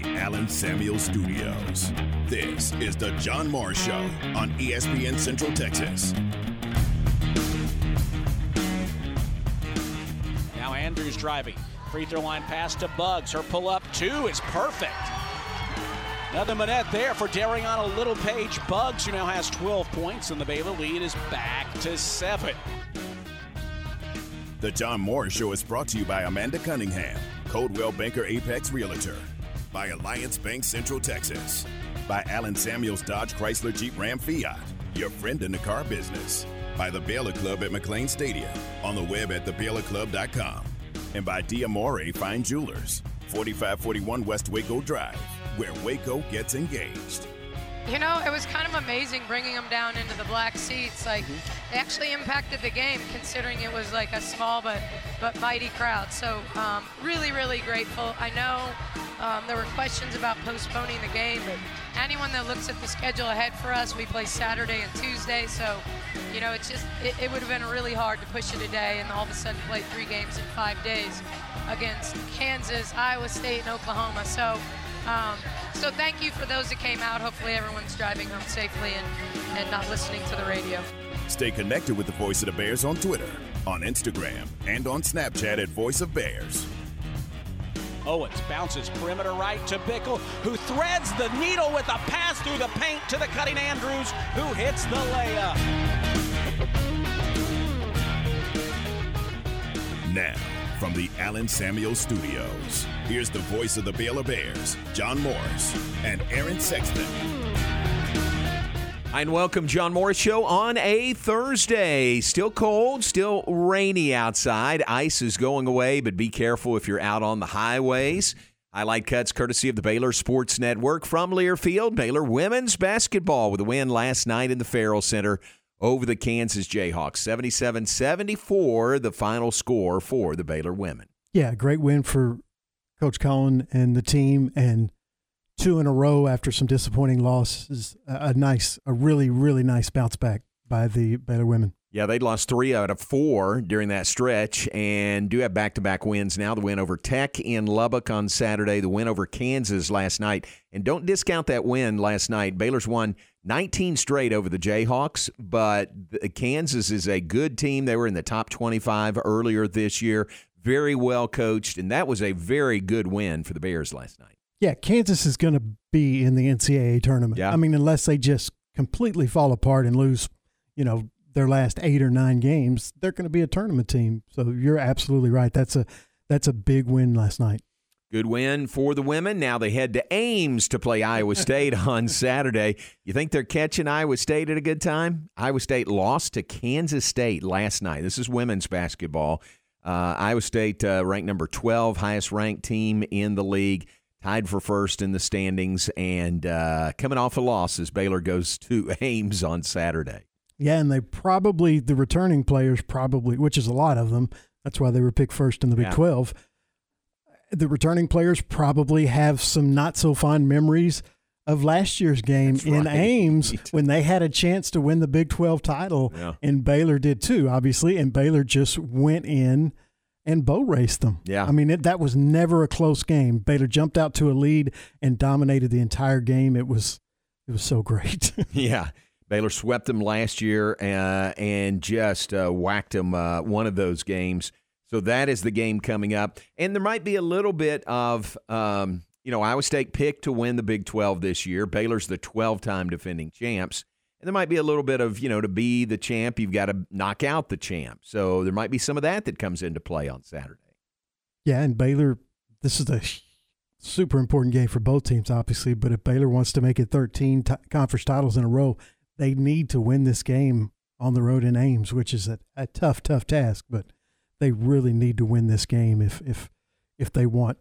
the Allen Samuel Studios. This is the John Morris Show on ESPN Central Texas. Now Andrews driving. Free throw line pass to Buggs. Her pull up two is perfect. Another Manette there for Dariana Little Page. Buggs, who now has 12 points, and the Baylor lead is back to seven. The John Morris Show is brought to you by Amanda Cunningham, Coldwell Banker Apex Realtor, by Alliance Bank Central Texas, by Allen Samuels Dodge Chrysler Jeep Ram Fiat, your friend in the car business, by the Baylor Club at McLane Stadium, on the web at thebaylorclub.com, and by Diamore Fine Jewelers, 4541 West Waco Drive where Waco gets engaged. You know, it was kind of amazing bringing them down into the black seats. Like, they actually impacted the game, considering it was like a small but but mighty crowd. So, um, really, really grateful. I know um, there were questions about postponing the game, but anyone that looks at the schedule ahead for us, we play Saturday and Tuesday. So, you know, it's just it, it would have been really hard to push it a day and all of a sudden play three games in five days against Kansas, Iowa State, and Oklahoma. So. Um, so thank you for those that came out. Hopefully everyone's driving home safely and, and not listening to the radio. Stay connected with the Voice of the Bears on Twitter, on Instagram, and on Snapchat at Voice of Bears. Owens bounces perimeter right to Bickle, who threads the needle with a pass through the paint to the cutting Andrews, who hits the layup. Now, from the Allen Samuel Studios, here's the voice of the Baylor Bears, John Morris and Aaron Sexton. And welcome, John Morris Show on a Thursday. Still cold, still rainy outside. Ice is going away, but be careful if you're out on the highways. Highlight cuts courtesy of the Baylor Sports Network from Learfield. Baylor women's basketball with a win last night in the Ferrell Center over the Kansas Jayhawks. 77 74, the final score for the Baylor women. Yeah, great win for Coach Cohen and the team, and two in a row after some disappointing losses. A nice, a really, really nice bounce back by the Baylor women. Yeah, they lost three out of four during that stretch and do have back to back wins now. The win over Tech in Lubbock on Saturday, the win over Kansas last night. And don't discount that win last night. Baylor's won 19 straight over the Jayhawks, but Kansas is a good team. They were in the top 25 earlier this year, very well coached, and that was a very good win for the Bears last night. Yeah, Kansas is going to be in the NCAA tournament. Yeah. I mean, unless they just completely fall apart and lose, you know, their last eight or nine games, they're going to be a tournament team. So you're absolutely right. That's a that's a big win last night. Good win for the women. Now they head to Ames to play Iowa State on Saturday. You think they're catching Iowa State at a good time? Iowa State lost to Kansas State last night. This is women's basketball. Uh, Iowa State uh, ranked number 12, highest ranked team in the league, tied for first in the standings, and uh, coming off a loss as Baylor goes to Ames on Saturday. Yeah, and they probably, the returning players probably, which is a lot of them, that's why they were picked first in the Big Yeah. 12 the returning players probably have some not so fond memories of last year's game That's in right. Ames when they had a chance to win the Big 12 title, Yeah. and Baylor did too, obviously, and Baylor just went in and boat raced them. Yeah. I mean, it, that was never a close game. Baylor jumped out to a lead and dominated the entire game. It was it was so great. Yeah. Baylor swept them last year uh, and just uh, whacked them uh, one of those games. So that is the game coming up. And there might be a little bit of, um, you know, Iowa State picked to win the Big 12 this year. Baylor's the 12 time defending champs. And there might be a little bit of, you know, to be the champ, you've got to knock out the champ. So there might be some of that that comes into play on Saturday. Yeah, and Baylor, this is a super important game for both teams, obviously. But if Baylor wants to make it 13 t- conference titles in a row, they need to win this game on the road in Ames, which is a, a tough, tough task. But they really need to win this game if if if they want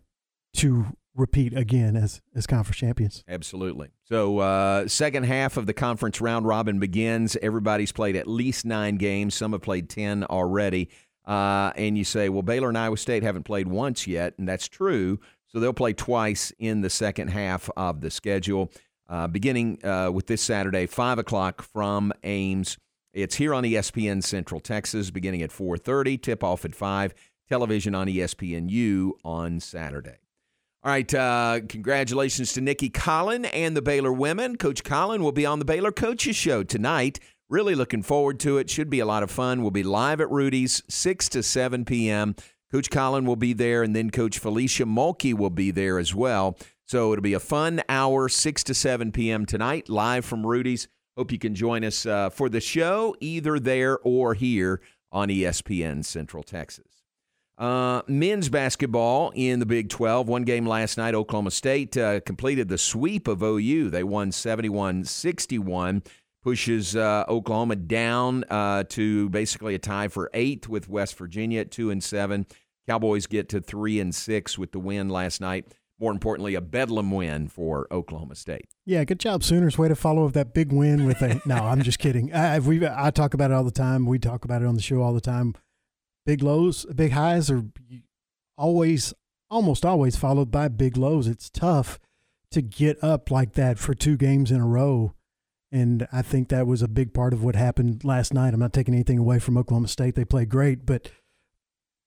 to repeat again as as conference champions. Absolutely. So, uh, second half of the conference round robin begins. Everybody's played at least nine games. Some have played 10 already. Uh, and you say, well, Baylor and Iowa State haven't played once yet, and that's true. So they'll play twice in the second half of the schedule, uh, beginning uh, with this Saturday, 5 o'clock from Ames. It's here on ESPN Central Texas, beginning at 4.30, tip-off at 5, television on ESPNU on Saturday. All right, uh, congratulations to Nicki Collen and the Baylor women. Coach Collen will be on the Baylor Coaches Show tonight. Really looking forward to it. Should be a lot of fun. We'll be live at Rudy's, 6 to 7 p.m. Coach Collen will be there, and then Coach Felecia Mulkey will be there as well. So it'll be a fun hour, 6 to 7 p.m. tonight, live from Rudy's. Hope you can join us uh, for the show, either there or here on ESPN Central Texas. Uh, men's basketball in the Big 12. One game last night, Oklahoma State uh, completed the sweep of OU. They won 71 61, pushes uh, Oklahoma down uh, to basically a tie for eighth with West Virginia at 2 and 7. Cowboys get to 3 and 6 with the win last night. More importantly, a bedlam win for Oklahoma State. Yeah, good job, Sooners. Way to follow up that big win with a. no, I'm just kidding. I, we I talk about it all the time. We talk about it on the show all the time big lows, big highs are always, almost always followed by big lows. It's tough to get up like that for two games in a row. And I think that was a big part of what happened last night. I'm not taking anything away from Oklahoma State. They played great. But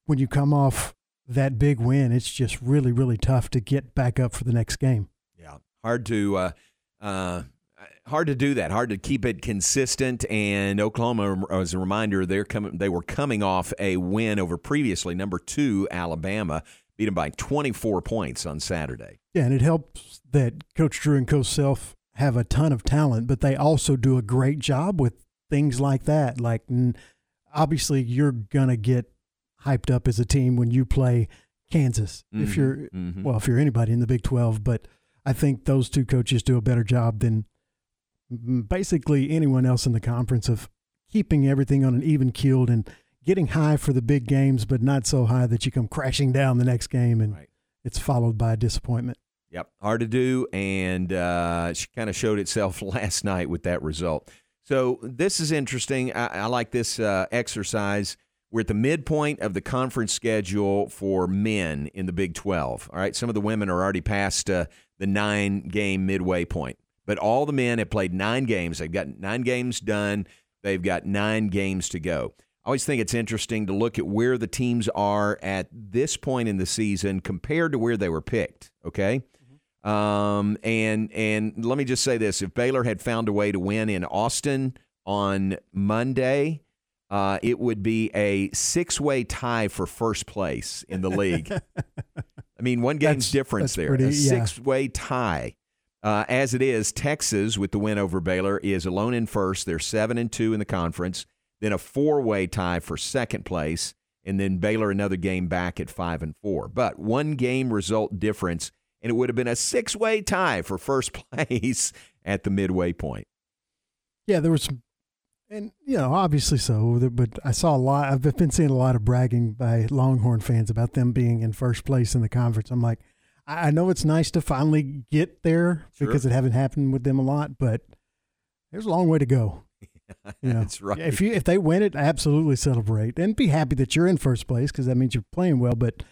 when you come off that big win, it's just really, really tough to get back up for the next game. Yeah. Hard to, uh, uh, hard to do that. Hard to keep it consistent. And Oklahoma, as a reminder, they're coming. They were coming off a win over previously number two Alabama, beat them by 24 points on Saturday. Yeah, and it helps that Coach Drew and Coach Self have a ton of talent, but they also do a great job with things like that. Like, obviously, you're gonna get hyped up as a team when you play Kansas. Mm-hmm. If you're mm-hmm. well, if you're anybody in the Big 12, but I think those two coaches do a better job than basically anyone else in the conference of keeping everything on an even keeled and getting high for the big games, but not so high that you come crashing down the next game and right. it's followed by a disappointment. Yep, hard to do, and uh, she kind of showed itself last night with that result. So this is interesting. I, I like this uh, exercise. We're at the midpoint of the conference schedule for men in the Big 12. All right, some of the women are already past uh, the nine game midway point. But all the men have played nine games. They've got nine games done. They've got nine games to go. I always think it's interesting to look at where the teams are at this point in the season compared to where they were picked. Okay. Mm-hmm. Um, and and let me just say this: if Baylor had found a way to win in Austin on Monday, uh, it would be a six-way tie for first place in the league. I mean, one game's that's, difference that's there. Pretty, a six-way tie. Uh, as it is, Texas with the win over Baylor is alone in first. They're seven and two in the conference. Then a four-way tie for second place, and then Baylor another game back at five and four. But one game result difference, and it would have been a six-way tie for first place at the midway point. Yeah, there was, and you know, obviously so. But I saw a lot. I've been seeing a lot of bragging by Longhorn fans about them being in first place in the conference. I'm like I know it's nice to finally get there sure. because it haven't happened with them a lot, but there's a long way to go. You know, That's right. If you if they win it, absolutely celebrate and be happy that you're in first place because that means you're playing well. But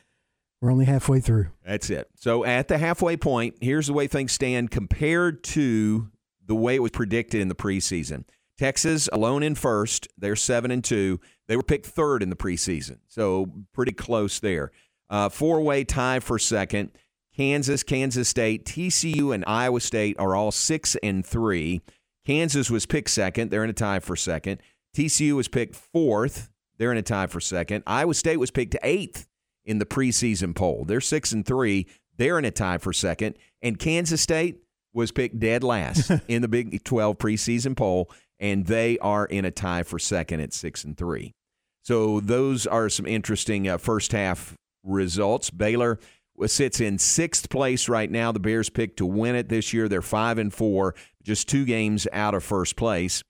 we're only halfway through. That's it. So at the halfway point, here's the way things stand compared to the way it was predicted in the preseason. Texas alone in first. They're seven and two. They were picked third in the preseason, so pretty close there. Uh, Four way tie for second. Kansas, Kansas State, TCU, and Iowa State are all six and three. Kansas was picked second. They're in a tie for second. TCU was picked fourth. They're in a tie for second. Iowa State was picked eighth in the preseason poll. They're six and three. They're in a tie for second. And Kansas State was picked dead last in the Big 12 preseason poll, and they are in a tie for second at six and three. So those are some interesting uh, first half results. Baylor sits in sixth place right now. The Bears picked to win it this year. They're five and four, just two games out of first place.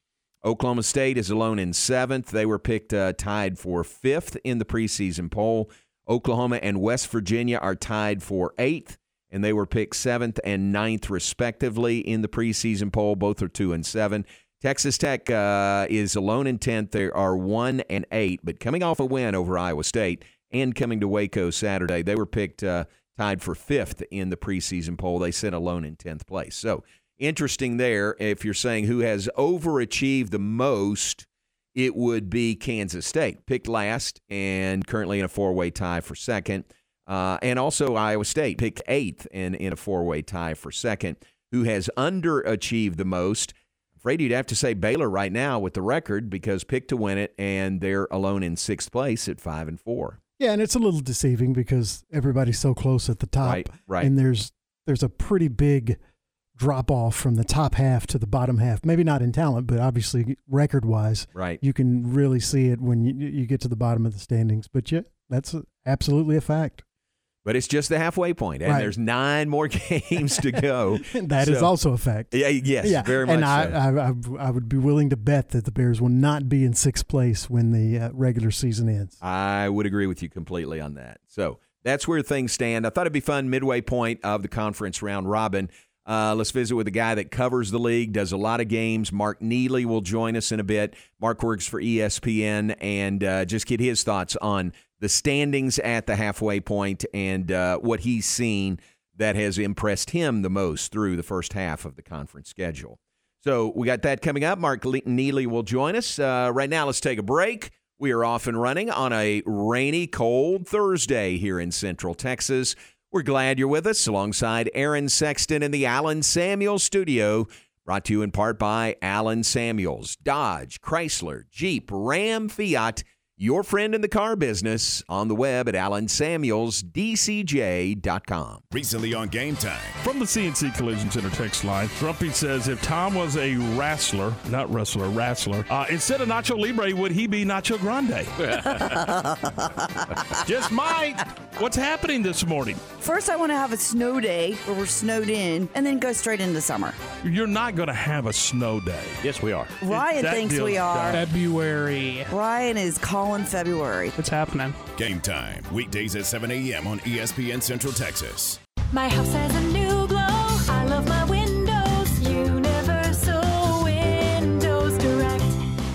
Oklahoma State is alone in seventh. They were picked uh, tied for fifth in the preseason poll. Oklahoma and West Virginia are tied for eighth, and they were picked seventh and ninth respectively in the preseason poll. Both are two and seven. Texas Tech uh, is alone in tenth. They are one and eight, but coming off a win over Iowa State and coming to Waco Saturday. They were picked uh, tied for fifth in the preseason poll. They sit alone in 10th place. So interesting there. If you're saying who has overachieved the most, it would be Kansas State, picked last and currently in a four way tie for second. Uh, and also Iowa State picked eighth in, in a four way tie for second. Who has underachieved the most? Afraid you'd have to say Baylor right now with the record because picked to win it, and they're alone in sixth place at five and four. Yeah, and it's a little deceiving because everybody's so close at the top, Right, right. and there's there's a pretty big drop off from the top half to the bottom half. Maybe not in talent, but obviously record wise, Right. you can really see it when you you get to the bottom of the standings. But yeah, that's absolutely a fact. But it's just the halfway point, and Right. there's nine more games to go. That is So- also a fact. Yeah, yes, yeah, very much and I, so. I, I, I would be willing to bet that the Bears will not be in sixth place when the uh, regular season ends. I would agree with you completely on that. So that's where things stand. I thought it'd be fun midway point of the conference round robin. Uh, let's visit with a guy that covers the league, does a lot of games. Mark Neely will join us in a bit. Mark works for ESPN and uh, just get his thoughts on the standings at the halfway point and uh, what he's seen that has impressed him the most through the first half of the conference schedule. So we got that coming up. Mark Neely will join us. Uh, right now, let's take a break. We are off and running on a rainy, cold Thursday here in Central Texas. We're glad you're with us alongside Aaron Sexton in the Allen Samuels studio. Brought to you in part by Allen Samuels, Dodge, Chrysler, Jeep, Ram, Fiat. Your friend in the car business on the web at allensamuelsdcj.com. Recently on Game Time. From the CNC Collision Center text line, Trumpy says if Tom was a wrestler, not wrestler, wrestler, uh, instead of Nacho Libre, would he be Nacho Grande? Just might. What's happening this morning? First, I want to have a snow day where we're snowed in and then go straight into summer. You're not going to have a snow day. Yes, we are. Ryan that thinks we are. done. February. Ryan is calling February. It's happening. Game Time. Weekdays at 7 a.m. on ESPN Central Texas. My house has a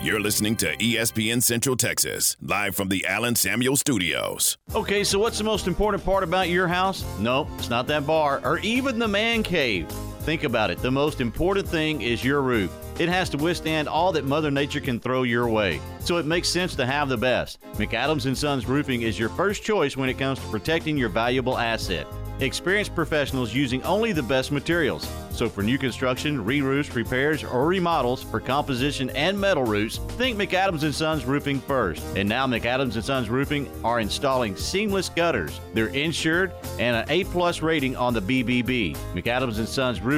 You're listening to ESPN Central Texas, live from the Allen Samuel Studios. Okay, so what's the most important part about your house? No, it's not that bar or even the man cave. Think about it. The most important thing is your roof. It has to withstand all that Mother Nature can throw your way. So it makes sense to have the best. McAdams and Sons Roofing is your first choice when it comes to protecting your valuable asset. Experienced professionals using only the best materials. So for new construction, re-roofs, repairs, or remodels for composition and metal roofs, think McAdams and Sons Roofing first. And now McAdams and Sons Roofing are installing seamless gutters. They're insured and an A+ rating on the BBB. McAdams and Sons Roofing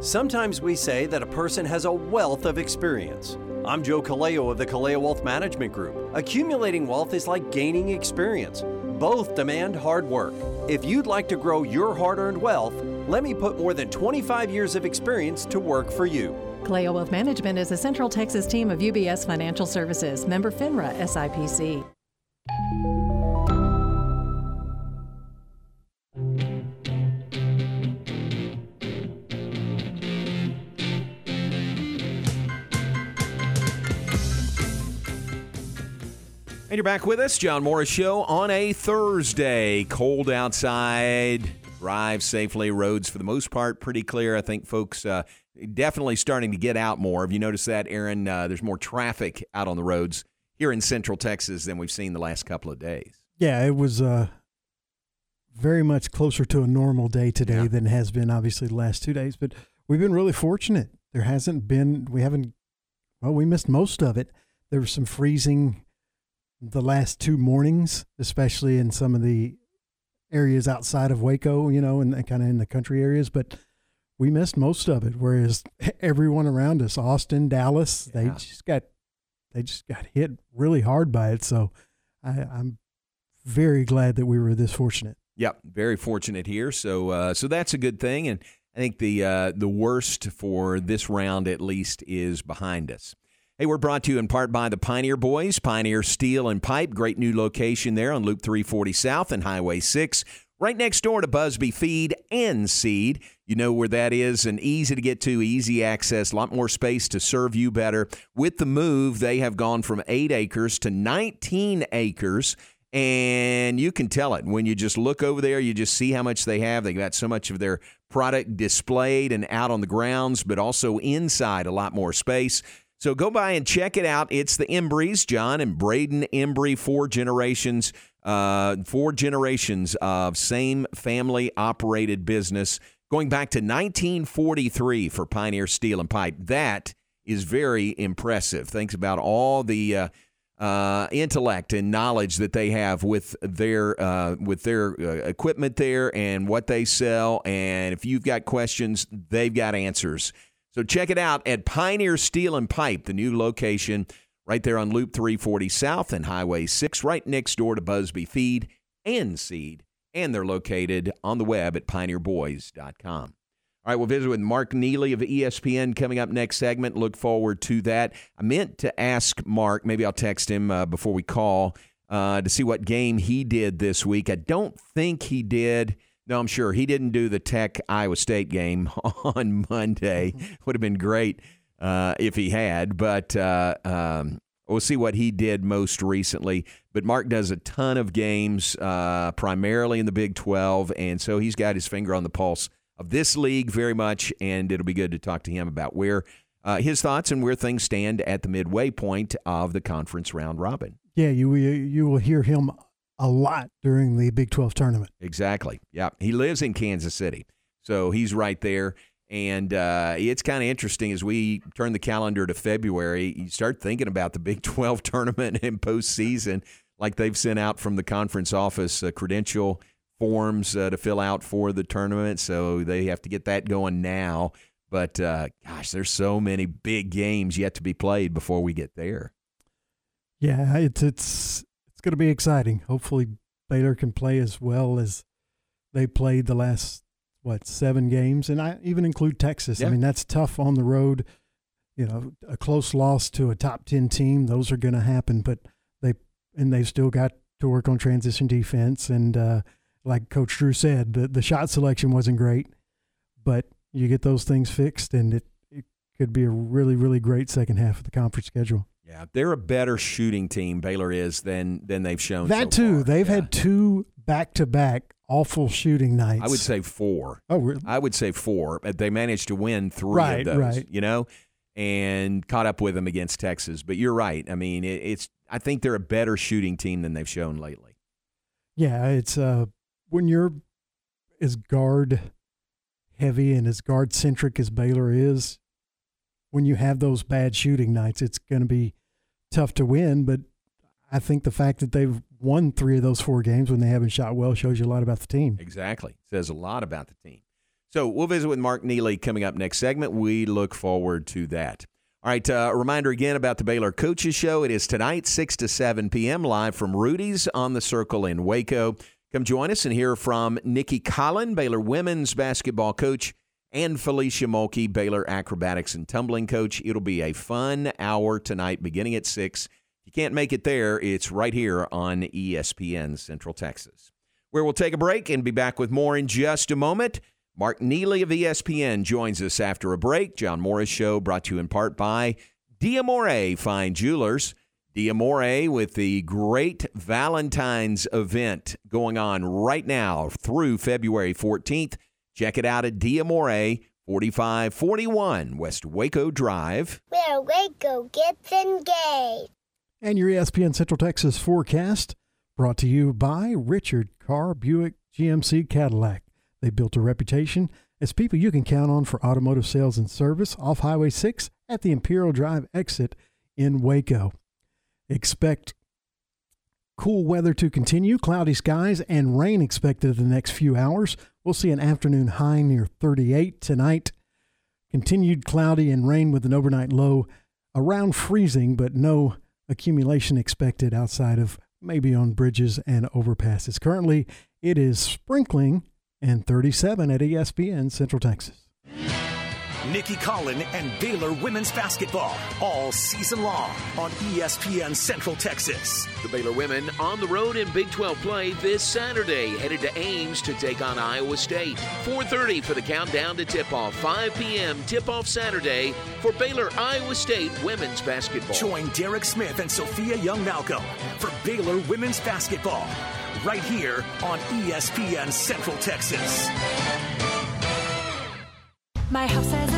Sometimes we say that a person has a wealth of experience. I'm Joe Kaleo of the Kaleo Wealth Management Group. Accumulating wealth is like gaining experience. Both demand hard work. If you'd like to grow your hard earned wealth, let me put more than 25 years of experience to work for you. Kaleo Wealth Management is a Central Texas team of UBS Financial Services, member FINRA SIPC. And you're back with us, John Morris Show on a Thursday. Cold outside. Drive safely. Roads, for the most part, pretty clear. I think folks uh, definitely starting to get out more. Have you noticed that, Aaron? Uh, there's more traffic out on the roads here in Central Texas than we've seen the last couple of days. Yeah, it was uh, very much closer to a normal day today than it has been obviously the last two days. But we've been really fortunate. There hasn't been, we haven't, well, we missed most of it. There was some freezing the last two mornings, especially in some of the areas outside of Waco, you know, and, kind of in the country areas. But we missed most of it. Whereas everyone around us, Austin, Dallas, they just got they just got hit really hard by it. So I, I'm very glad that we were this fortunate. Yep, very fortunate here. So, uh, so that's a good thing, and I think the uh, the worst for this round at least is behind us. Hey, we're brought to you in part by the Pioneer Boys, Pioneer Steel and Pipe. Great new location there on Loop 340 South and Highway 6, right next door to Busby Feed and Seed. You know where that is, and easy to get to, easy access, a lot more space to serve you better. With the move, they have gone from eight acres to 19 acres. And you can tell it when you just look over there, you just see how much they have. They got so much of their product displayed and out on the grounds, but also inside a lot more space. So go by and check it out. It's the Embreys, John and Braden Embry, four generations, uh, four generations of same family operated business going back to 1943 for Pioneer Steel and Pipe. That is very impressive. Thanks about all the uh, uh, intellect and knowledge that they have with their uh, with their uh, equipment there and what they sell. And if you've got questions, they've got answers. So check it out at Pioneer Steel and Pipe, the new location right there on Loop 340 South and Highway 6, right next door to Busby Feed and Seed. And they're located on the web at pioneerboys.com. All right, we'll visit with Mark Neely of ESPN coming up next segment. Look forward to that. I meant to ask Mark, maybe I'll text him uh, before we call uh, to see what game he did this week. I don't think he did. No, I'm sure he didn't do the Tech Iowa State game on Monday. Would have been great uh, if he had, but uh, um, we'll see what he did most recently. But Mark does a ton of games, uh, primarily in the Big 12, and so he's got his finger on the pulse of this league very much, and it'll be good to talk to him about where uh, his thoughts and where things stand at the midway point of the conference round robin. Yeah, you you, you will hear him a lot during the Big 12 tournament. Exactly. Yeah. He lives in Kansas City. So he's right there. And uh, it's kind of interesting as we turn the calendar to February, you start thinking about the Big 12 tournament and postseason, like they've sent out from the conference office uh, credential forms uh, to fill out for the tournament. So they have to get that going now. But uh, gosh, there's so many big games yet to be played before we get there. Yeah, it's it's it's going to be exciting. Hopefully, Baylor can play as well as they played the last what seven games, and I even include Texas. I mean, that's tough on the road. You know, a close loss to a top ten team; those are going to happen. But they and they've still got to work on transition defense. And uh, like Coach Drew said, the the shot selection wasn't great, but you get those things fixed, and it, it could be a really really great second half of the conference schedule. Yeah, they're a better shooting team. Baylor is than than they've shown. That so too. far. They've had two back to back awful shooting nights. I would say four. Oh, really? I would say four. But they managed to win three Right, of those. right. You know, and caught up with them against Texas. But you're right. I mean, it, it's. I think they're a better shooting team than they've shown lately. Yeah, it's uh when you're as guard heavy and as guard centric as Baylor is, when you have those bad shooting nights, it's going to be tough to win. But I think the fact that they've won three of those four games when they haven't shot well shows you a lot about the team. Exactly. Says a lot about the team. So we'll visit with Mark Neely coming up next segment. We look forward to that. All right, uh, a reminder again about the Baylor Coaches Show. It is tonight, 6 to 7 p.m., live from Rudy's on the Circle in Waco. Come join us and hear from Nicki Collen, Baylor women's basketball coach, and Felecia Mulkey, Baylor acrobatics and tumbling coach. It'll be a fun hour tonight, beginning at 6. If you can't make it there, it's right here on ESPN Central Texas, where we'll take a break and be back with more in just a moment. Mark Neely of ESPN joins us after a break. John Morris Show brought to you in part by Diamore Fine Jewelers. Diamore with the great Valentine's event going on right now through February 14th. Check it out at Diamore 4541 West Waco Drive. Where Waco gets engaged. And your ESPN Central Texas forecast brought to you by Richard Carr Buick GMC Cadillac. They built a reputation as people you can count on for automotive sales and service off Highway 6 at the Imperial Drive exit in Waco. Expect cool weather to continue, cloudy skies, and rain expected the next few hours. We'll see an afternoon high near 38 tonight. Continued cloudy and rain with an overnight low around freezing, but no accumulation expected outside of maybe on bridges and overpasses. Currently, it is sprinkling and 37 at ESPN Central Texas. Nicki Collen and Baylor women's basketball all season long on ESPN Central Texas. The Baylor women on the road in Big 12 play this Saturday, headed to Ames to take on Iowa State. 4:30 for the countdown to tip-off. 5 p.m. tip-off Saturday for Baylor Iowa State women's basketball. Join Derek Smith and Sophia Young Malcolm for Baylor women's basketball right here on ESPN Central Texas. My house has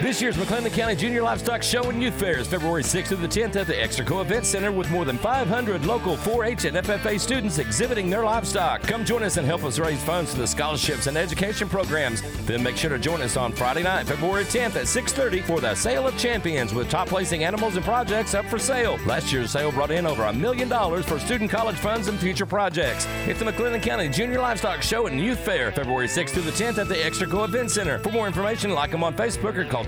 This year's McLennan County Junior Livestock Show and Youth Fair is February 6th to the 10th at the Extraco Event Center with more than 500 local 4-H and FFA students exhibiting their livestock. Come join us and help us raise funds for the scholarships and education programs. Then make sure to join us on Friday night, February 10th at 6:30 for the Sale of Champions with top placing animals and projects up for sale. Last year's sale brought in over a million dollars for student college funds and future projects. It's the McLennan County Junior Livestock Show and Youth Fair, February 6th to the 10th at the Extraco Event Center. For more information, like them on Facebook or call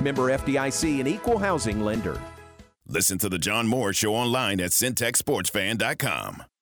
Member FDIC and equal housing lender. Listen to the John Moore Show online at syntechsportsfan.com.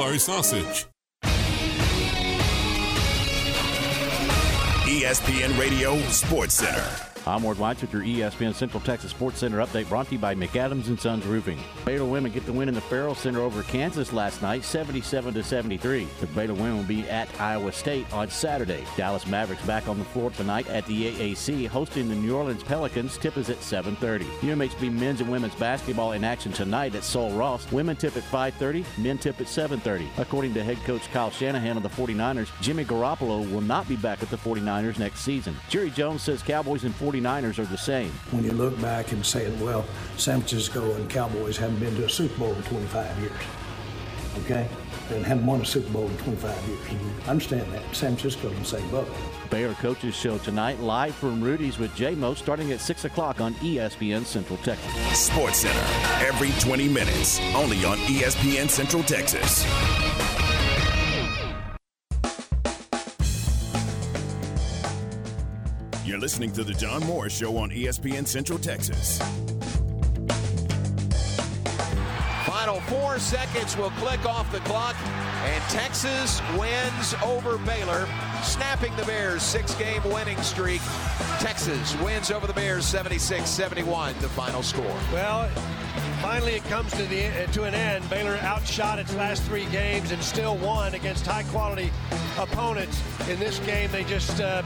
our sausage. ESPN Radio Sports Center. I'm Ward White with your ESPN Central Texas Sports Center update brought to you by McAdams and Sons Roofing. Baylor women get the win in the Ferrell Center over Kansas last night, 77 to 73. The Baylor women will be at Iowa State on Saturday. Dallas Mavericks back on the floor tonight at the AAC, hosting the New Orleans Pelicans. Tip is at 7:30. UMHB men's and women's basketball in action tonight at Sul Ross. Women tip at 5:30, men tip at 7:30. According to head coach Kyle Shanahan of the 49ers, Jimmy Garoppolo will not be back at the 49ers next season. Jerry Jones says Cowboys and 49ers are the same. When you look back and say, well, San Francisco and Cowboys haven't been to a Super Bowl in 25 years, okay? And haven't won a Super Bowl in 25 years. I understand that. San Francisco in the same boat. Baylor Coaches Show tonight, live from Rudy's with J-Mo, starting at 6 o'clock on ESPN Central Texas. Sports Center, every 20 minutes, only on ESPN Central Texas. You're listening to The John Moore Show on ESPN Central Texas. Final four seconds will click off the clock, and Texas wins over Baylor, snapping the Bears' six game winning streak. Texas wins over the Bears 76 71, the final score. Well, finally it comes to the uh, to an end. Baylor outshot its last three games and still won against high-quality opponents. In this game, they just uh,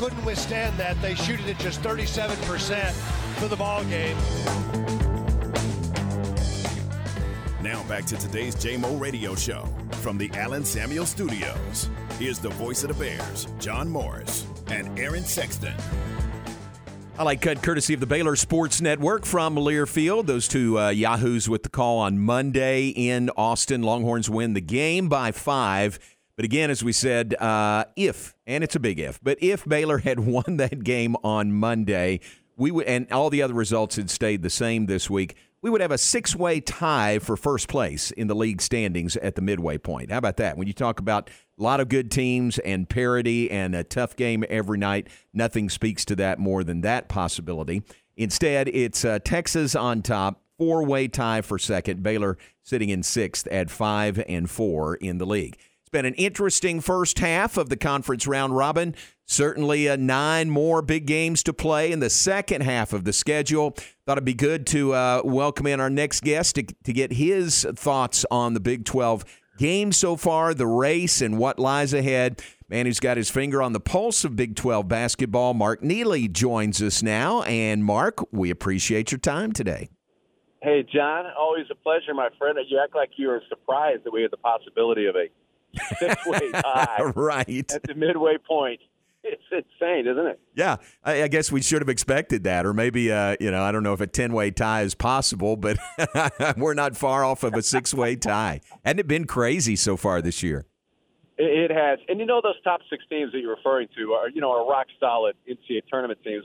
couldn't withstand that. They shoot it at just 37% for the ball game. Now back to today's JMO Radio Show from the Allen Samuel Studios. Here's the voice of the Bears, John Morris and Aaron Sexton. I like cut courtesy of the Baylor Sports Network from Learfield. Those two uh, Yahoos with the call on Monday in Austin. Longhorns win the game by five. But again, as we said, uh, if, and it's a big if, but if Baylor had won that game on Monday, we would, and all the other results had stayed the same this week, we would have a six way tie for first place in the league standings at the midway point. How about that? When you talk about a lot of good teams and parity and a tough game every night, nothing speaks to that more than that possibility. Instead, it's uh, Texas on top, four way tie for second, Baylor sitting in sixth at five and four in the league. It's been an interesting first half of the conference round robin. Certainly, uh, nine more big games to play in the second half of the schedule. Thought it'd be good to uh, welcome in our next guest to, to get his thoughts on the Big 12 game so far, the race, and what lies ahead. Man who's got his finger on the pulse of Big 12 basketball, Mark Neely, joins us now. And Mark, we appreciate your time today. Hey, John, always a pleasure, my friend. You act like you were surprised that we had the possibility of a six-way tie right. at the midway point. It's insane, isn't it? Yeah, I, I guess we should have expected that, or maybe uh, you know, I don't know if a ten-way tie is possible, but we're not far off of a six-way tie. Hadn't it been crazy so far this year? It, it has, and you know those top six teams that you're referring to are you know are rock solid NCAA tournament teams.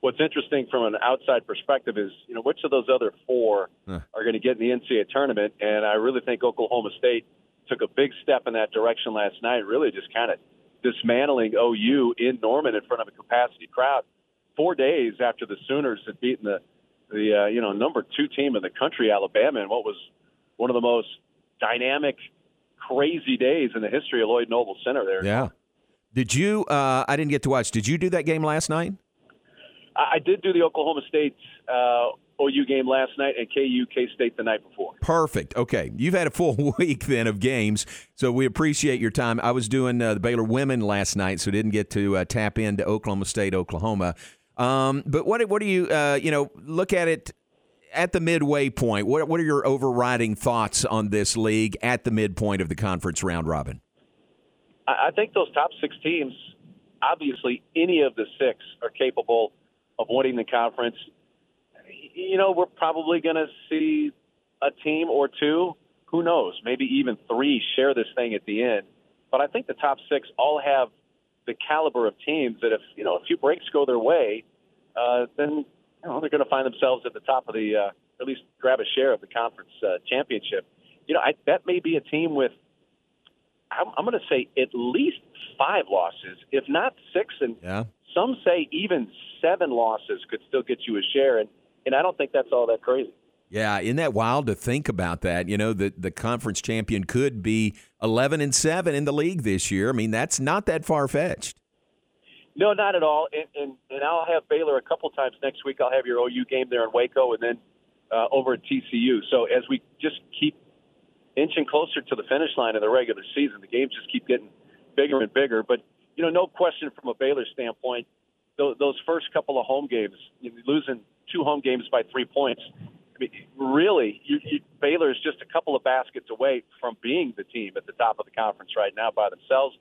What's interesting from an outside perspective is you know which of those other four Huh. are going to get in the NCAA tournament, and I really think Oklahoma State took a big step in that direction last night. Really, just kind of dismantling OU in Norman in front of a capacity crowd. Four days after the Sooners had beaten the the uh, you know number two team in the country, Alabama, in what was one of the most dynamic, crazy days in the history of Lloyd Noble Center. There, Yeah. Did you? Uh, I didn't get to watch. Did you do that game last night? I, I did do the Oklahoma State uh, OU game last night and KU K State the night before. Perfect. Okay, you've had a full week then of games, so we appreciate your time. I was doing uh, the Baylor women last night, so didn't get to uh, tap into Oklahoma State, Oklahoma. Um, but what what do you uh, you know look at it at the midway point? What what are your overriding thoughts on this league at the midpoint of the conference round robin? I, I think those top six teams, obviously, any of the six are capable of winning the conference. You know, we're probably going to see a team or two who knows? Maybe even three share this thing at the end. But I think the top six all have the caliber of teams that if you know a few breaks go their way, uh, then you know, they're going to find themselves at the top of the, uh, at least grab a share of the conference uh, championship. You know, I, that may be a team with, I'm, I'm going to say at least five losses, if not six, and Yeah. some say even seven losses could still get you a share, and and I don't think that's all that crazy. Yeah, isn't that wild to think about that? You know, the the conference champion could be eleven and seven in the league this year. I mean, that's not that far fetched. No, not at all. And, and and I'll have Baylor a couple times next week. I'll have your OU game there in Waco, and then uh, over at TCU. So as we just keep inching closer to the finish line of the regular season, the games just keep getting bigger and bigger. But you know, no question from a Baylor standpoint, those, first couple of home games, losing two home games by three points. I mean, really, you, you, Baylor is just a couple of baskets away from being the team at the top of the conference right now by themselves.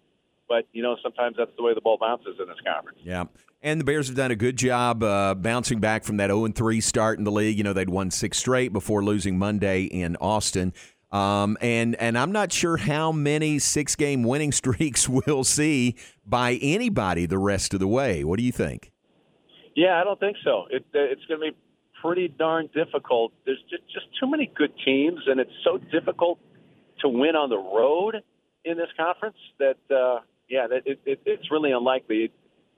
But you know, sometimes that's the way the ball bounces in this conference. Yeah. And the Bears have done a good job uh, bouncing back from that 0 3 start in the league. You know, they'd won six straight before losing Monday in Austin. Um, and and I'm not sure how many six game winning streaks we'll see by anybody the rest of the way. What do you think? Yeah, I don't think so. It, it's going to be pretty darn difficult. There's just, just too many good teams, and it's so difficult to win on the road in this conference that, uh, yeah, that it, it, it's really unlikely.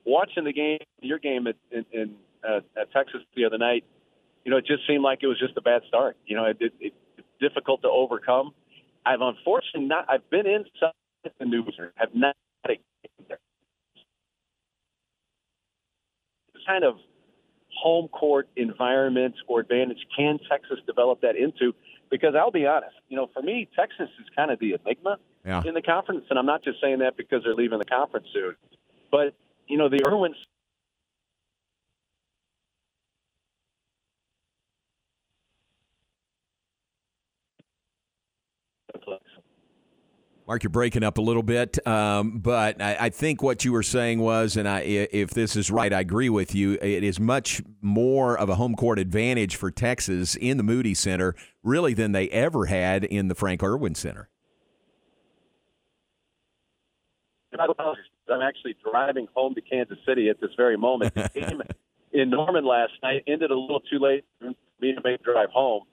Watching the game, your game at, in, in uh, at Texas the other night, you know, it just seemed like it was just a bad start. You know, it, it, it's difficult to overcome. I've unfortunately not. I've been inside the news, have not had a kind of home court environment or advantage can Texas develop that into? Because I'll be honest, you know, for me, Texas is kind of the enigma Yeah. in the conference, and I'm not just saying that because they're leaving the conference soon. But you know, the Erwins. Mark, you're breaking up a little bit, um, but I, I think what you were saying was, and I, if this is right, I agree with you. It is much more of a home court advantage for Texas in the Moody Center, really, than they ever had in the Frank Erwin Center. I'm actually driving home to Kansas City at this very moment. The game in Norman last night ended a little too late for me to make drive home,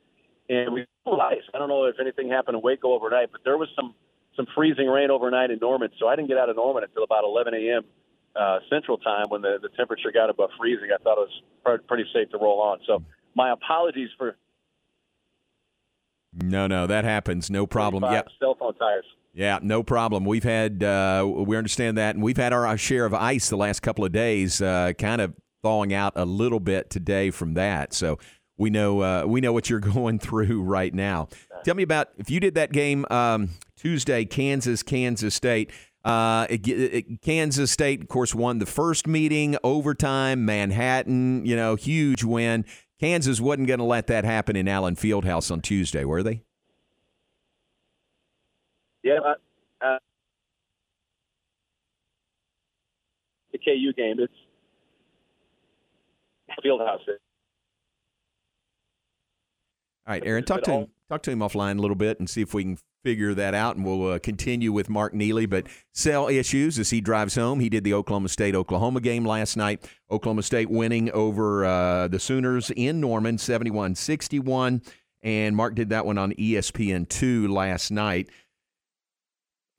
and we realized. I don't know if anything happened in Waco overnight, but there was some some freezing rain overnight in Norman, so I didn't get out of Norman until about 11 a.m. Uh, Central Time when the the temperature got above freezing. I thought it was pr- pretty safe to roll on. So my apologies for No, no, that happens. No problem. Yeah. cell phone tires. Yeah, no problem. We've had uh, we understand that, and we've had our, our share of ice the last couple of days, uh, kind of thawing out a little bit today from that. So we know uh, we know what you're going through right now. Tell me about if you did that game um, Tuesday, Kansas, Kansas State. Uh, it, it, Kansas State, of course, won the first meeting, overtime, Manhattan. You know, huge win. Kansas wasn't going to let that happen in Allen Fieldhouse on Tuesday, were they? Yeah, uh, uh, the KU game. It's Fieldhouse. All right, Aaron, talk to him. Talk to him offline a little bit and see if we can figure that out, and we'll uh, continue with Mark Neely. But cell issues as he drives home. He did the Oklahoma State Oklahoma game last night. Oklahoma State winning over uh, the Sooners in Norman, 71-61. and Mark did that one on E ESPN two last night.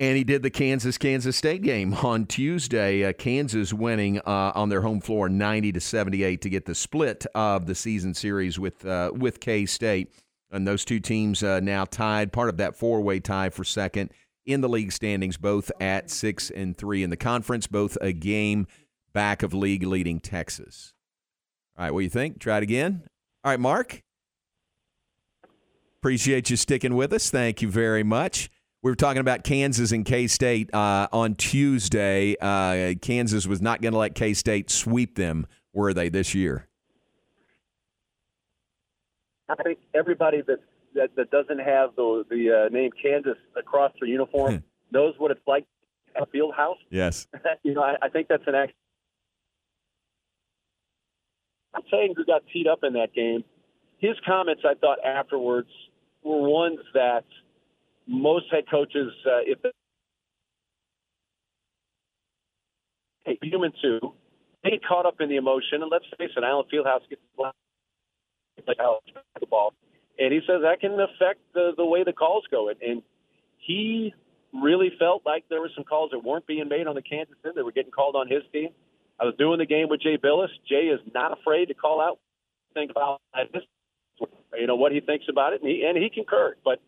And he did the Kansas Kansas State game on Tuesday. Uh, Kansas winning uh, on their home floor, ninety to seventy eight, to get the split of the season series with uh, with K State. And those two teams uh, now tied, part of that four way tie for second in the league standings, both at six and three in the conference, both a game back of league leading Texas. All right, what do you think? Try it again. All right, Mark. Appreciate you sticking with us. Thank you very much. We were talking about Kansas and K State uh, on Tuesday. Uh, Kansas was not going to let K State sweep them, were they, this year? I think everybody that that, that doesn't have the the uh, name Kansas across their uniform knows what it's like at a field house. Yes. you know, I, I think that's an act. I'm saying who got teed up in that game. His comments, I thought afterwards, were ones that most head coaches, uh, if they hey, human too, they get caught up in the emotion. And let's face it, Allen Fieldhouse gets like the ball, and he says that can affect the the way the calls go. And, and he really felt like there were some calls that weren't being made on the Kansas end. They were getting called on his team. I was doing the game with Jay Bilas. Jay is not afraid to call out, think about this, you know what he thinks about it, and he and he concurred. But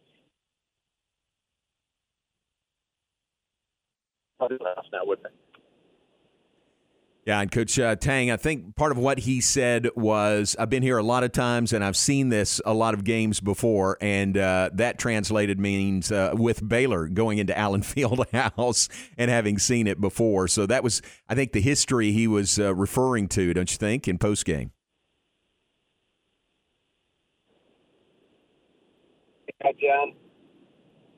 probably last now, wouldn't it? Yeah, and Coach uh, Tang, I think part of what he said was, I've been here a lot of times and I've seen this a lot of games before, and uh, that translated means uh, with Baylor going into Allen Fieldhouse and having seen it before. So that was, I think, the history he was uh, referring to, don't you think, in post game? Yeah, John.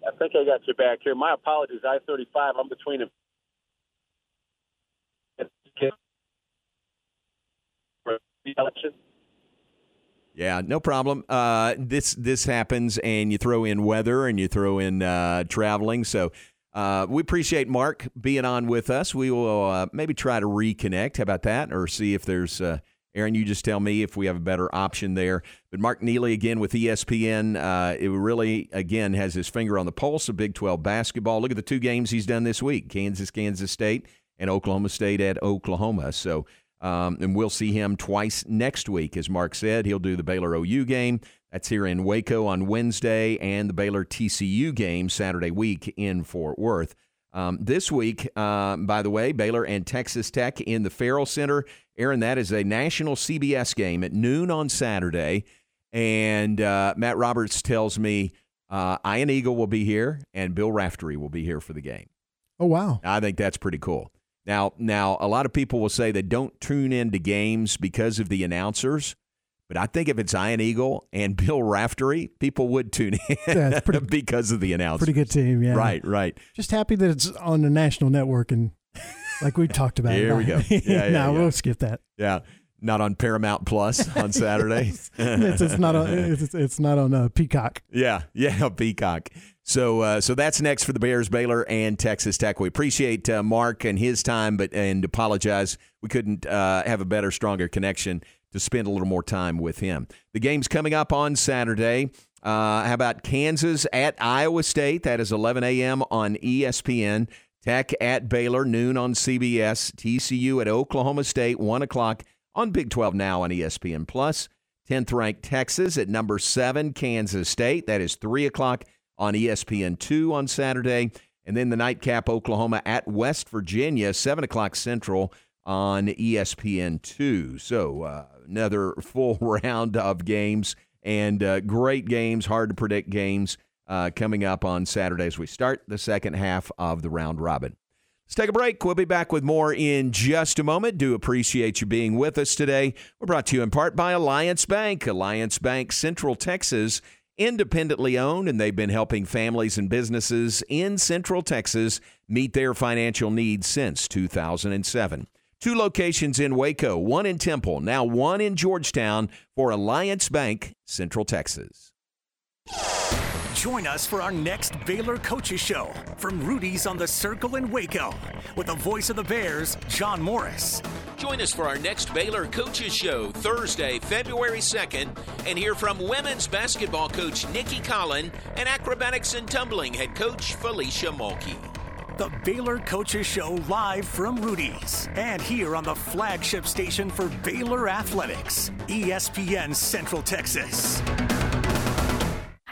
I think I got you back here. My apologies. I thirty five. I'm between them. Election. Yeah, no problem. Uh, this this happens, and you throw in weather, and you throw in uh, traveling. So uh, we appreciate Mark being on with us. We will uh, maybe try to reconnect. How about that? Or see if there's uh, Aaron. You just tell me if we have a better option there. But Mark Neely again with ESPN. Uh, it really again has his finger on the pulse of Big Twelve basketball. Look at the two games he's done this week: Kansas, Kansas State, and Oklahoma State at Oklahoma. So. Um, and we'll see him twice next week. As Mark said, he'll do the Baylor OU game. That's here in Waco on Wednesday, and the Baylor TCU game Saturday week in Fort Worth. Um, this week, uh, by the way, Baylor and Texas Tech in the Ferrell Center. Aaron, that is a national CBS game at noon on Saturday. And uh, Matt Roberts tells me uh, Ian Eagle will be here and Bill Raftery will be here for the game. Oh wow! I think that's pretty cool. Now, now a lot of people will say they don't tune into games because of the announcers, but I think if it's Ian Eagle and Bill Raftery, people would tune in Yeah, pretty- because of the announcers. Pretty good team, yeah. Right, right. Just happy that it's on the national network and like we talked about. Here we go. Yeah, yeah, no, yeah. we'll skip that. Yeah, not on Paramount Plus on Saturday. it's, it's not on. It's, it's not on uh, Peacock. Yeah, yeah, Peacock. So, uh, so that's next for the Bears, Baylor, and Texas Tech. We appreciate uh, Mark and his time, but and apologize we couldn't uh, have a better, stronger connection to spend a little more time with him. The game's coming up on Saturday. Uh, how about Kansas at Iowa State? That is 11 a.m. on ESPN. Tech at Baylor, noon on CBS. TCU at Oklahoma State, 1 o'clock on Big 12 Now on ESPN Plus. 10th ranked Texas at number 7, Kansas State. That is 3 o'clock on ESPN 2 on Saturday. And then the nightcap, Oklahoma at West Virginia, 7 o'clock Central on ESPN 2. So uh, another full round of games and uh, great games, hard to predict games uh, coming up on Saturday as we start the second half of the round robin. Let's take a break. We'll be back with more in just a moment. Do appreciate you being with us today. We're brought to you in part by Alliance Bank. Alliance Bank, Central Texas, independently owned, and they've been helping families and businesses in Central Texas meet their financial needs since 2007. Two locations in Waco, one in Temple, now one in Georgetown for Alliance Bank, Central Texas. Join us for our next Baylor Coaches Show from Rudy's on the Circle in Waco with the voice of the Bears, John Morris. Join us for our next Baylor Coaches Show Thursday, February 2nd, and hear from women's basketball coach Nicki Collen and acrobatics and tumbling head coach Felecia Mulkey. The Baylor Coaches Show live from Rudy's and here on the flagship station for Baylor Athletics, ESPN Central Texas.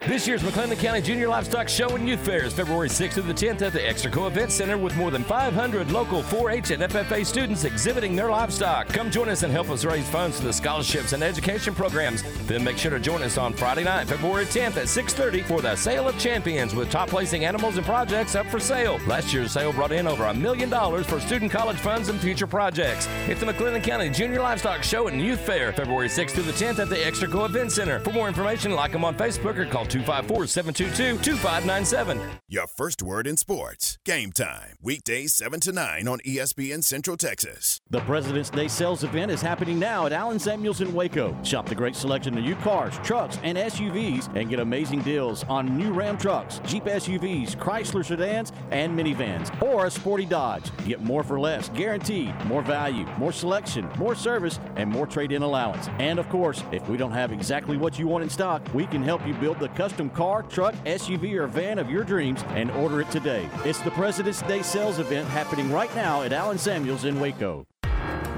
This year's McLennan County Junior Livestock Show and Youth Fair is February 6th through the 10th at the Extraco Event Center with more than 500 local 4-H and FFA students exhibiting their livestock. Come join us and help us raise funds for the scholarships and education programs. Then make sure to join us on Friday night, February 10th at 6:30 for the Sale of Champions with top placing animals and projects up for sale. Last year's sale brought in over a million dollars for student college funds and future projects. It's the McLennan County Junior Livestock Show and Youth Fair, February 6th through the 10th at the Extraco Event Center. For more information, like them on Facebook or call 254 722 2597. Your first word in sports. Game time. Weekdays 7 to 9 on ESPN Central Texas. The President's Day sales event is happening now at Allen Samuels in Waco. Shop the great selection of new cars, trucks, and SUVs and get amazing deals on new Ram trucks, Jeep SUVs, Chrysler sedans, and minivans, or a sporty Dodge. Get more for less, guaranteed. More value, more selection, more service, and more trade in allowance. And of course, if we don't have exactly what you want in stock, we can help you build the custom car, truck, SUV, or van of your dreams and order it today. It's the President's Day sales event happening right now at Allen Samuels in Waco.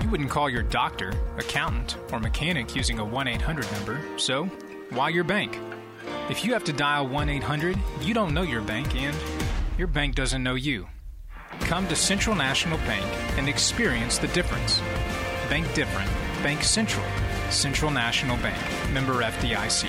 You wouldn't call your doctor, accountant, or mechanic using a 1 800 number, so why your bank? If you have to dial 1 800, you don't know your bank and your bank doesn't know you. Come to Central National Bank and experience the difference. Bank different. Bank Central. Central National Bank. Member FDIC.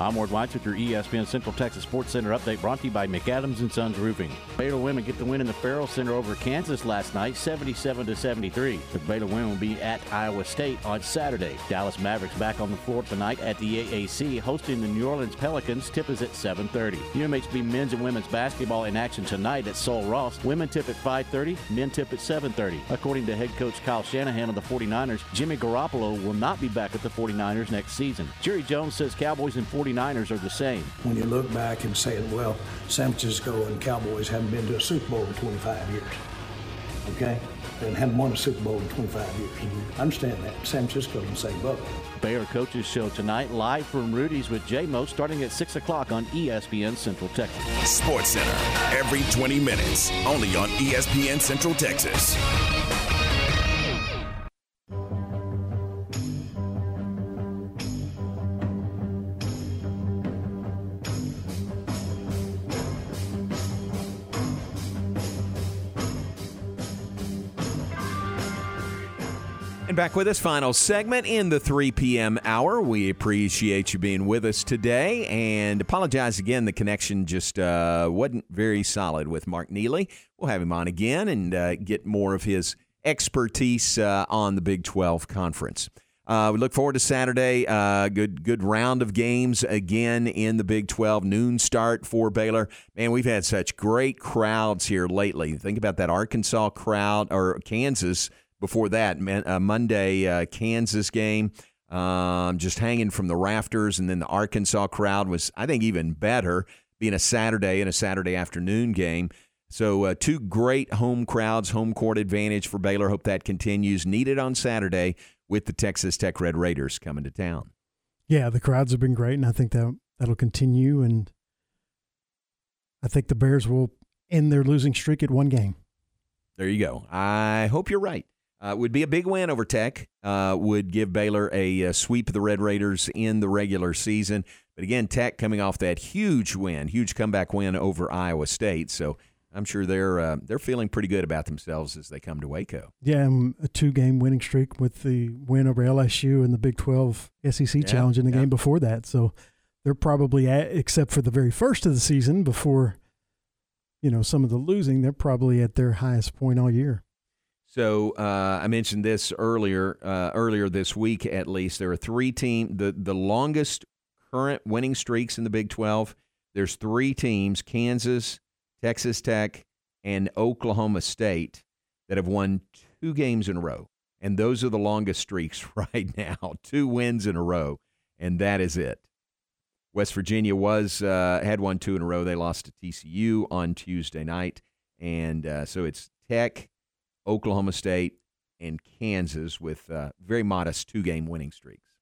I'm Ward White with your ESPN Central Texas Sports Center update brought to you by McAdams and Sons Roofing. Baylor women get the win in the Ferrell Center over Kansas last night, 77 to 73. The Baylor women will be at Iowa State on Saturday. Dallas Mavericks back on the floor tonight at the AAC, hosting the New Orleans Pelicans. Tip is at 7:30. UMHB men's and women's basketball in action tonight at Sul Ross. Women tip at 5:30, men tip at 7:30. According to head coach Kyle Shanahan of the 49ers, Jimmy Garoppolo will not be back at the 49ers next season. Jerry Jones says Cowboys and 49ers are the same. When you look back and say, well, San Francisco and Cowboys haven't been to a Super Bowl in 25 years, okay? And haven't won a Super Bowl in 25 years. I understand that. San Francisco in the same boat. Baylor Coaches Show tonight, live from Rudy's with J-Mo, starting at 6 o'clock on ESPN Central Texas. Sports Center every 20 minutes, only on ESPN Central Texas. And back with us, final segment in the 3 p.m. hour. We appreciate you being with us today and apologize again. The connection just uh, wasn't very solid with Mark Neely. We'll have him on again and uh, get more of his expertise uh, on the Big 12 conference. Uh, we look forward to Saturday. Uh, good, good round of games again in the Big 12. Noon start for Baylor. Man, we've had such great crowds here lately. Think about that Arkansas crowd or Kansas before that man, uh, Monday uh, Kansas game. Um, just hanging from the rafters, and then the Arkansas crowd was, I think, even better, being a Saturday and a Saturday afternoon game. So, uh, two great home crowds, home court advantage for Baylor. Hope that continues. Needed on Saturday with the Texas Tech Red Raiders coming to town. Yeah, the crowds have been great, and I think that that'll continue. And I think the Bears will end their losing streak at one game. There you go. I hope you're right. Uh, would be a big win over Tech. Uh, would give Baylor a, uh sweep of the Red Raiders in the regular season. But again, Tech coming off that huge win, huge comeback win over Iowa State. So I'm sure they're uh, they're feeling pretty good about themselves as they come to Waco. Yeah, and a two-game winning streak with the win over LSU and the Big 12 SEC Yeah, Challenge in the yeah. game before that. So they're probably at, except for the very first of the season before, you know, some of the losing, they're probably at their highest point all year. So uh, I mentioned this earlier. Uh, earlier this week, at least, there are three team the the longest current winning streaks in the Big Twelve. There's three teams: Kansas, Texas Tech, and Oklahoma State that have won two games in a row, and those are the longest streaks right now. Two wins in a row, and that is it. West Virginia was uh, had won two in a row. They lost to TCU on Tuesday night, and uh, so it's Tech, Oklahoma State, and Kansas with uh, very modest two game winning streaks.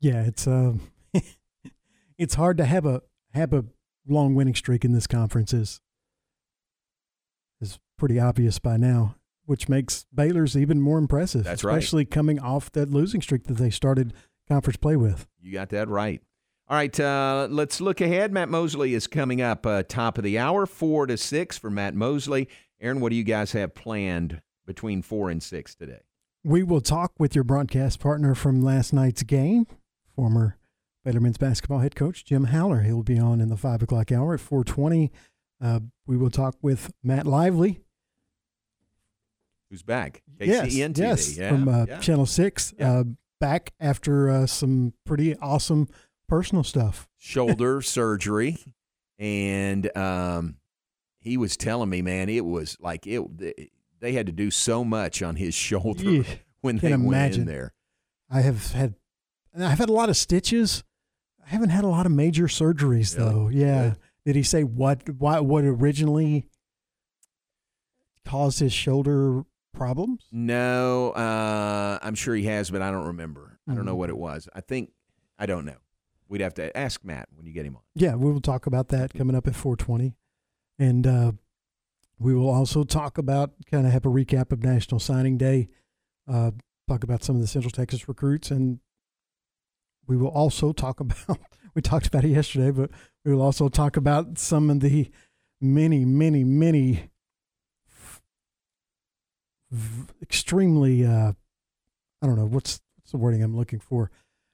Yeah, it's um, it's hard to have a have a long winning streak in this conference is is pretty obvious by now, which makes Baylor's even more impressive. That's right. especially coming off that losing streak that they started conference play with. You got that right. All right, uh, let's look ahead. Matt Mosley is coming up uh, top of the hour, four to six for Matt Mosley. Aaron, what do you guys have planned between four and six today? We will talk with your broadcast partner from last night's game, former Baylor men's basketball head coach Jim Haller. He'll be on in the five o'clock hour at four twenty. Uh, we will talk with Matt Lively. Who's back? Yes, KCEN yes, Yeah, from uh, yeah. Channel Six. Uh, back after uh, some pretty awesome personal stuff. shoulder surgery, and um, he was telling me, man, it was like it. They had to do so much on his shoulder Yeah, when they went imagine. in there. I have had, I've had a lot of stitches. I haven't had a lot of major surgeries Really? though. Yeah. Good. Did he say what what what originally caused his shoulder problems? No, uh, I'm sure he has, but I don't remember. I don't know Mhm. what it was. I think I don't know. We'd have to ask Matt when you get him on. Yeah, we will talk about that coming up at 420. And uh, we will also talk about, kind of have a recap of National Signing Day, uh, talk about some of the Central Texas recruits. And we will also talk about, we talked about it yesterday, but we will also talk about some of the many, many, many extremely, uh, I don't know, what's, what's the wording I'm looking for?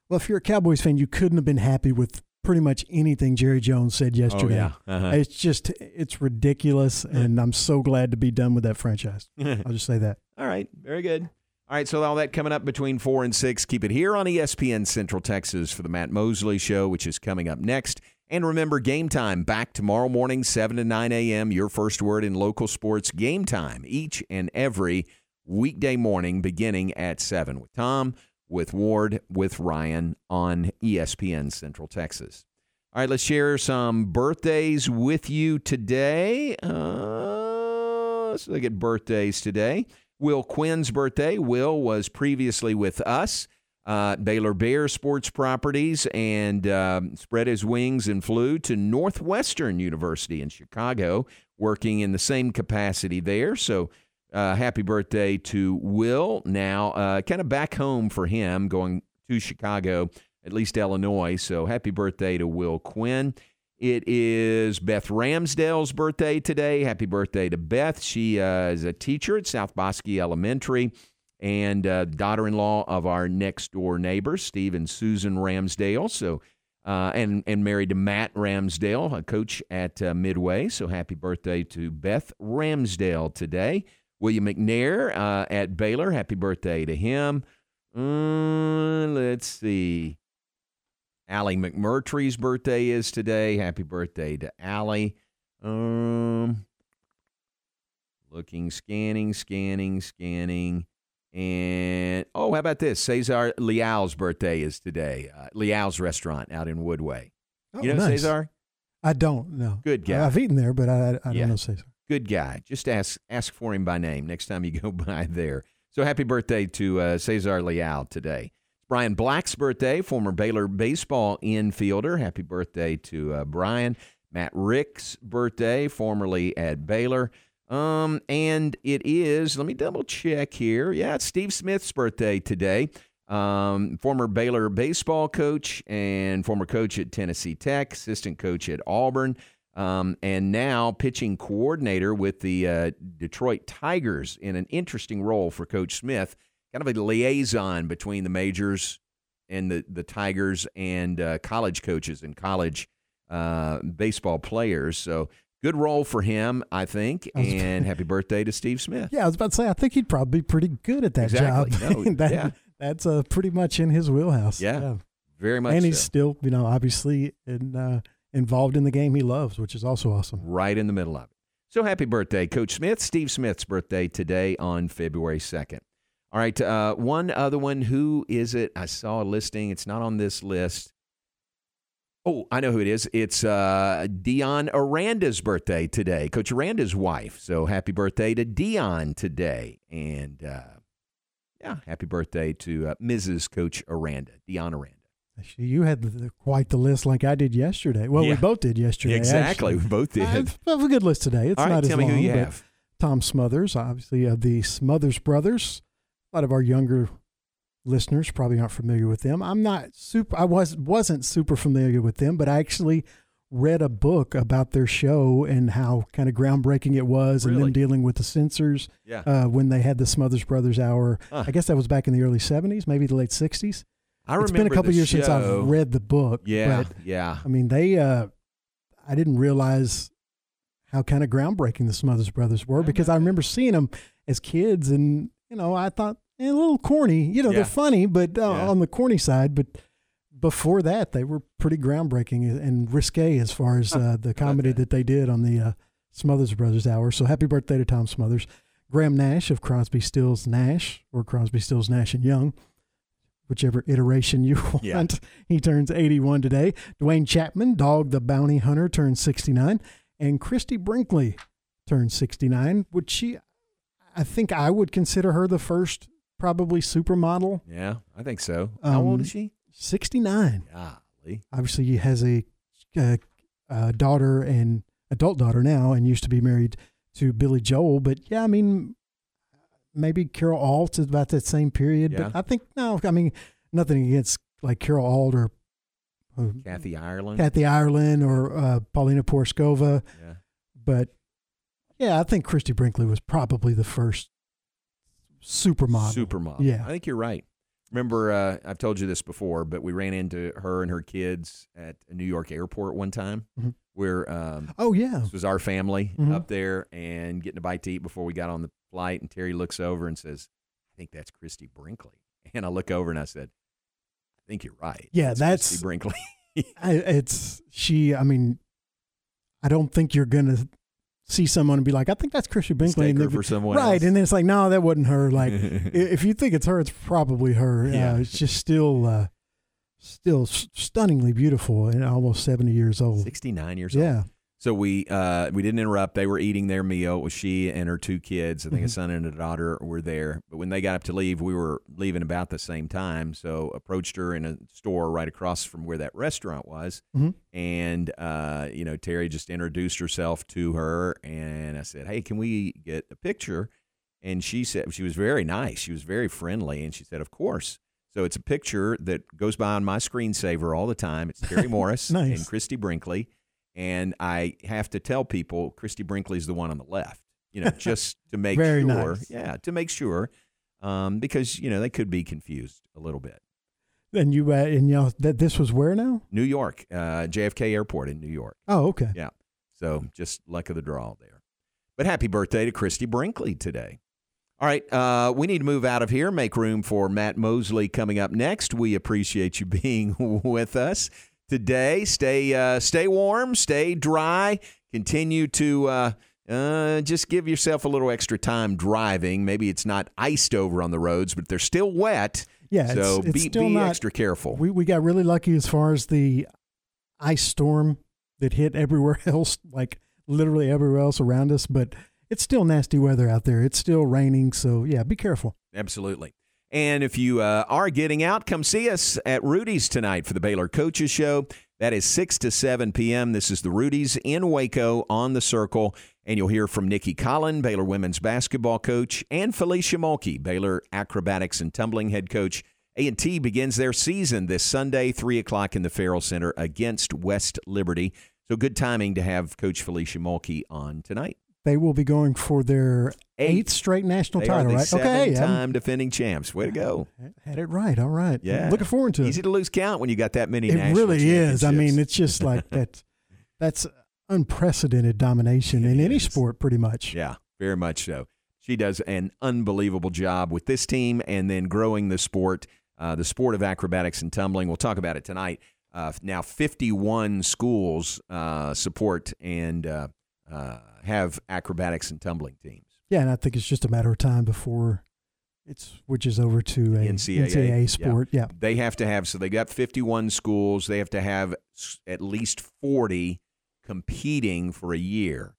Well, if you're a Cowboys fan, you couldn't have been happy with pretty much anything Jerry Jones said yesterday. Oh, yeah. Uh-huh. It's just, it's ridiculous, and I'm so glad to be done with that franchise. I'll just say that. All right, very good. All right, so all that coming up between four and six. Keep it here on ESPN Central Texas for the Matt Mosley Show, which is coming up next. And remember, game time back tomorrow morning, 7 to 9 a.m. Your first word in local sports game time each and every weekday morning beginning at 7 with Tom, with Ward, with Ryan on ESPN Central Texas. All right, let's share some birthdays with you today. Uh, let's look at birthdays today. Will Quinn's birthday. Will was previously with us, uh, Baylor Bear Sports Properties, and um, spread his wings and flew to Northwestern University in Chicago, working in the same capacity there. So, uh, happy birthday to Will. Now, uh, kind of back home for him, going to Chicago, at least Illinois. So, happy birthday to Will Quinn. It is Beth Ramsdale's birthday today. Happy birthday to Beth. She uh, is a teacher at South Bosque Elementary and uh, daughter-in-law of our next-door neighbors, Steve and Susan Ramsdale. So, uh, and and married to Matt Ramsdale, a coach at uh, Midway. So, happy birthday to Beth Ramsdale today. William McNair uh, at Baylor. Happy birthday to him. Mm, let's see. Allie McMurtry's birthday is today. Happy birthday to Allie. Um, looking, scanning, scanning, scanning. And oh, how about this? Cesar Leal's birthday is today. Uh, Leal's restaurant out in Woodway. Oh, you know nice. Cesar? I don't know. Good guy. I've eaten there, but I, I don't Yeah. know Cesar. Good guy. Just ask ask for him by name next time you go by there. So happy birthday to uh, Cesar Leal today. Brian Black's birthday, former Baylor baseball infielder. Happy birthday to uh, Brian. Matt Rick's birthday, formerly at Baylor. Um, and it is, let me double check here. Yeah, it's Steve Smith's birthday today. Um, former Baylor baseball coach and former coach at Tennessee Tech, assistant coach at Auburn. Um, and now pitching coordinator with the uh, Detroit Tigers in an interesting role for Coach Smith, kind of a liaison between the majors and the, the Tigers and uh, college coaches and college uh, baseball players. So good role for him, I think. I And happy birthday to Steve Smith. Yeah, I was about to say, I think he'd probably be pretty good at that Exactly. job. No, That- yeah. That's uh, pretty much in his wheelhouse. Yeah, very much And he's still, you know, obviously in, uh, involved in the game he loves, which is also awesome. right in the middle of it. So happy birthday, Coach Smith. Steve Smith's birthday today on February 2nd. All right, uh, one other one. Who is it? I saw a listing. It's not on this list. Oh, I know who it is. It's uh, Dion Aranda's birthday today, Coach Aranda's wife. So happy birthday to Dion today. And uh, yeah, happy birthday to uh, Mrs. Coach Aranda, Dion Aranda. You had the, quite the list like I did yesterday. Well, Yeah. we both did yesterday. Exactly, actually. we both did. I have I have a good list today. It's All right, not as tell me who long, you but have. Tom Smothers, obviously of the Smothers brothers. A lot of our younger listeners probably aren't familiar with them. I'm not super. I was wasn't super familiar with them, but I actually read a book about their show and how kind of groundbreaking it was, and Really? them dealing with the censors. Yeah. Uh, when they had the Smothers Brothers Hour, Huh. I guess that was back in the early '70s, maybe the late '60s. I it's been a couple years since. I've read the book. Yeah, but, yeah. I mean, they. Uh, I didn't realize how kind of groundbreaking the Smothers Brothers were because I remember seeing them as kids, and you know, I thought eh, a little corny. You know, Yeah. they're funny, but uh, Yeah. on the corny side. But before that, they were pretty groundbreaking and risque as far as uh, the comedy that they did on the uh, Smothers Brothers Hour. So happy birthday to Tom Smothers, Graham Nash of Crosby, Stills, Nash, or Crosby, Stills, Nash and Young. Whichever iteration you want. Yeah. He turns 81 today. Duane Chapman, Dog the Bounty Hunter, turns 69. And Christie Brinkley turns 69, which she, I think I would consider her the first probably supermodel. Yeah, I think so. How old Um, is she? 69. Golly. Obviously, he has a, uh uh daughter and adult daughter now and used to be married to Billy Joel. But yeah, I mean, maybe Carol Alt is about that same period. Yeah. But I think, no, I mean, nothing against like Carol Alt or uh, Kathy Ireland. Kathy Ireland or uh, Paulina Porizkova. Yeah. But yeah, I think Christie Brinkley was probably the first supermodel. Supermodel. Yeah. I think you're right. Remember, uh, I've told you this before, but we ran into her and her kids at a New York airport one time Mhm. where um, Oh, yeah. this was our family Mhm. up there and getting a bite to eat before we got on the flight. And Terry looks over and says, I think that's Christie Brinkley. And I look over and I said, I think you're right. Yeah, It's that's- Christie Brinkley. I, it's she. I mean, I don't think you're gonna see someone and be like, I think that's Christie Brinkley, and her for someone right? else. And then it's like, no, that wasn't her. Like, if you think it's her, it's probably her. Yeah. Uh, it's just still, uh, still stunningly beautiful and almost seventy years old. 69 years old Yeah. old. So we uh, we didn't interrupt. They were eating their meal. It was she and her two kids. I think a Mhm. son and a daughter were there. But when they got up to leave, we were leaving about the same time. So approached her in a store right across from where that restaurant was. Mhm. And uh, you know, Terry just introduced herself to her, and I said, "Hey, can we get a picture?" And she said she was very nice. She was very friendly, and she said, "Of course." So it's a picture that goes by on my screensaver all the time. It's Terry Morris Nice. and Christie Brinkley. And I have to tell people Christie Brinkley's the one on the left, you know, just to make sure. nice. Yeah, to make sure. Um, because, you know, they could be confused a little bit. And you uh, and you know that this was where now? New York, uh, JFK Airport in New York. Oh, okay. Yeah. So just luck of the draw there. But happy birthday to Christie Brinkley today. All right, uh, we need to move out of here, make room for Matt Mosley coming up next. We appreciate you being with us today. Stay, uh, stay warm, stay dry. Continue to uh, uh, just give yourself a little extra time driving. Maybe it's not iced over on the roads, but they're still wet. Yeah, so it's, it's be, still be not, extra careful. We we got really lucky as far as the ice storm that hit everywhere else, like literally everywhere else around us. But it's still nasty weather out there. It's still raining, so yeah, be careful. Absolutely. And if you uh, are getting out, come see us at Rudy's tonight for the Baylor Coaches Show. That is 6 to 7 p.m. This is the Rudy's in Waco on the Circle. And you'll hear from Nicki Collen, Baylor women's basketball coach, and Felecia Mulkey, Baylor acrobatics and tumbling head coach. A&T begins their season this Sunday, 3 o'clock in the Ferrell Center against West Liberty. So good timing to have Coach Felecia Mulkey on tonight. They will be going for their eighth, straight national They title, right? Okay, I'm- seven-time defending champs. Way to go! had it right. All right. Yeah, looking forward to it. Easy to lose count when you got that many. It really is. I mean, it's just like that. That's unprecedented domination in any sport, pretty much. Yeah, very much so. She does an unbelievable job with this team and then growing the sport, uh, the sport of acrobatics and tumbling. We'll talk about it tonight. Uh, now, 51 schools uh, support and uh, uh, have acrobatics and tumbling teams. Yeah, and I think it's just a matter of time before it switches over to a NCAA, sport. Yeah. They have to have, so they got 51 schools. They have to have at least 40 competing for a year.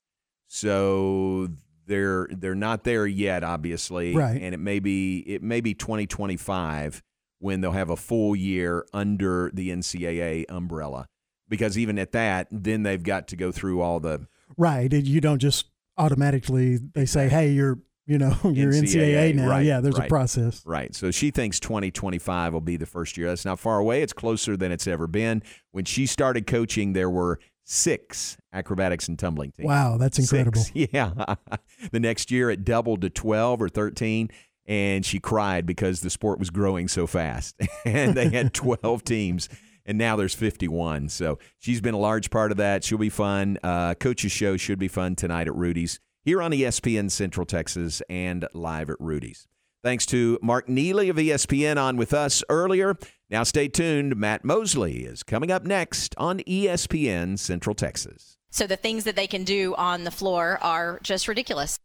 So they're they're not there yet, obviously. Right. And it may be it may be 2025 when they'll have a full year under the NCAA umbrella. Because even at that, then they've got to go through all the Right. and You don't just automatically they say, "Hey, you're you know you're NCAA, now." right, yeah, there's right, a process. Right. So she thinks 2025 will be the first year. That's not far away. It's closer than it's ever been. When she started coaching, there were six acrobatics and tumbling teams. Wow, that's Six. incredible. Yeah. the next year it doubled to 12 or 13. And she cried because the sport was growing so fast. and they had 12 teams. And now there's 51. So she's been a large part of that. She'll be fun. Uh, Coach's show should be fun tonight at Rudy's here on ESPN Central Texas and live at Rudy's. Thanks to Mark Neely of ESPN on with us earlier. Now stay tuned. Matt Mosley is coming up next on ESPN Central Texas. So the things that they can do on the floor are just ridiculous.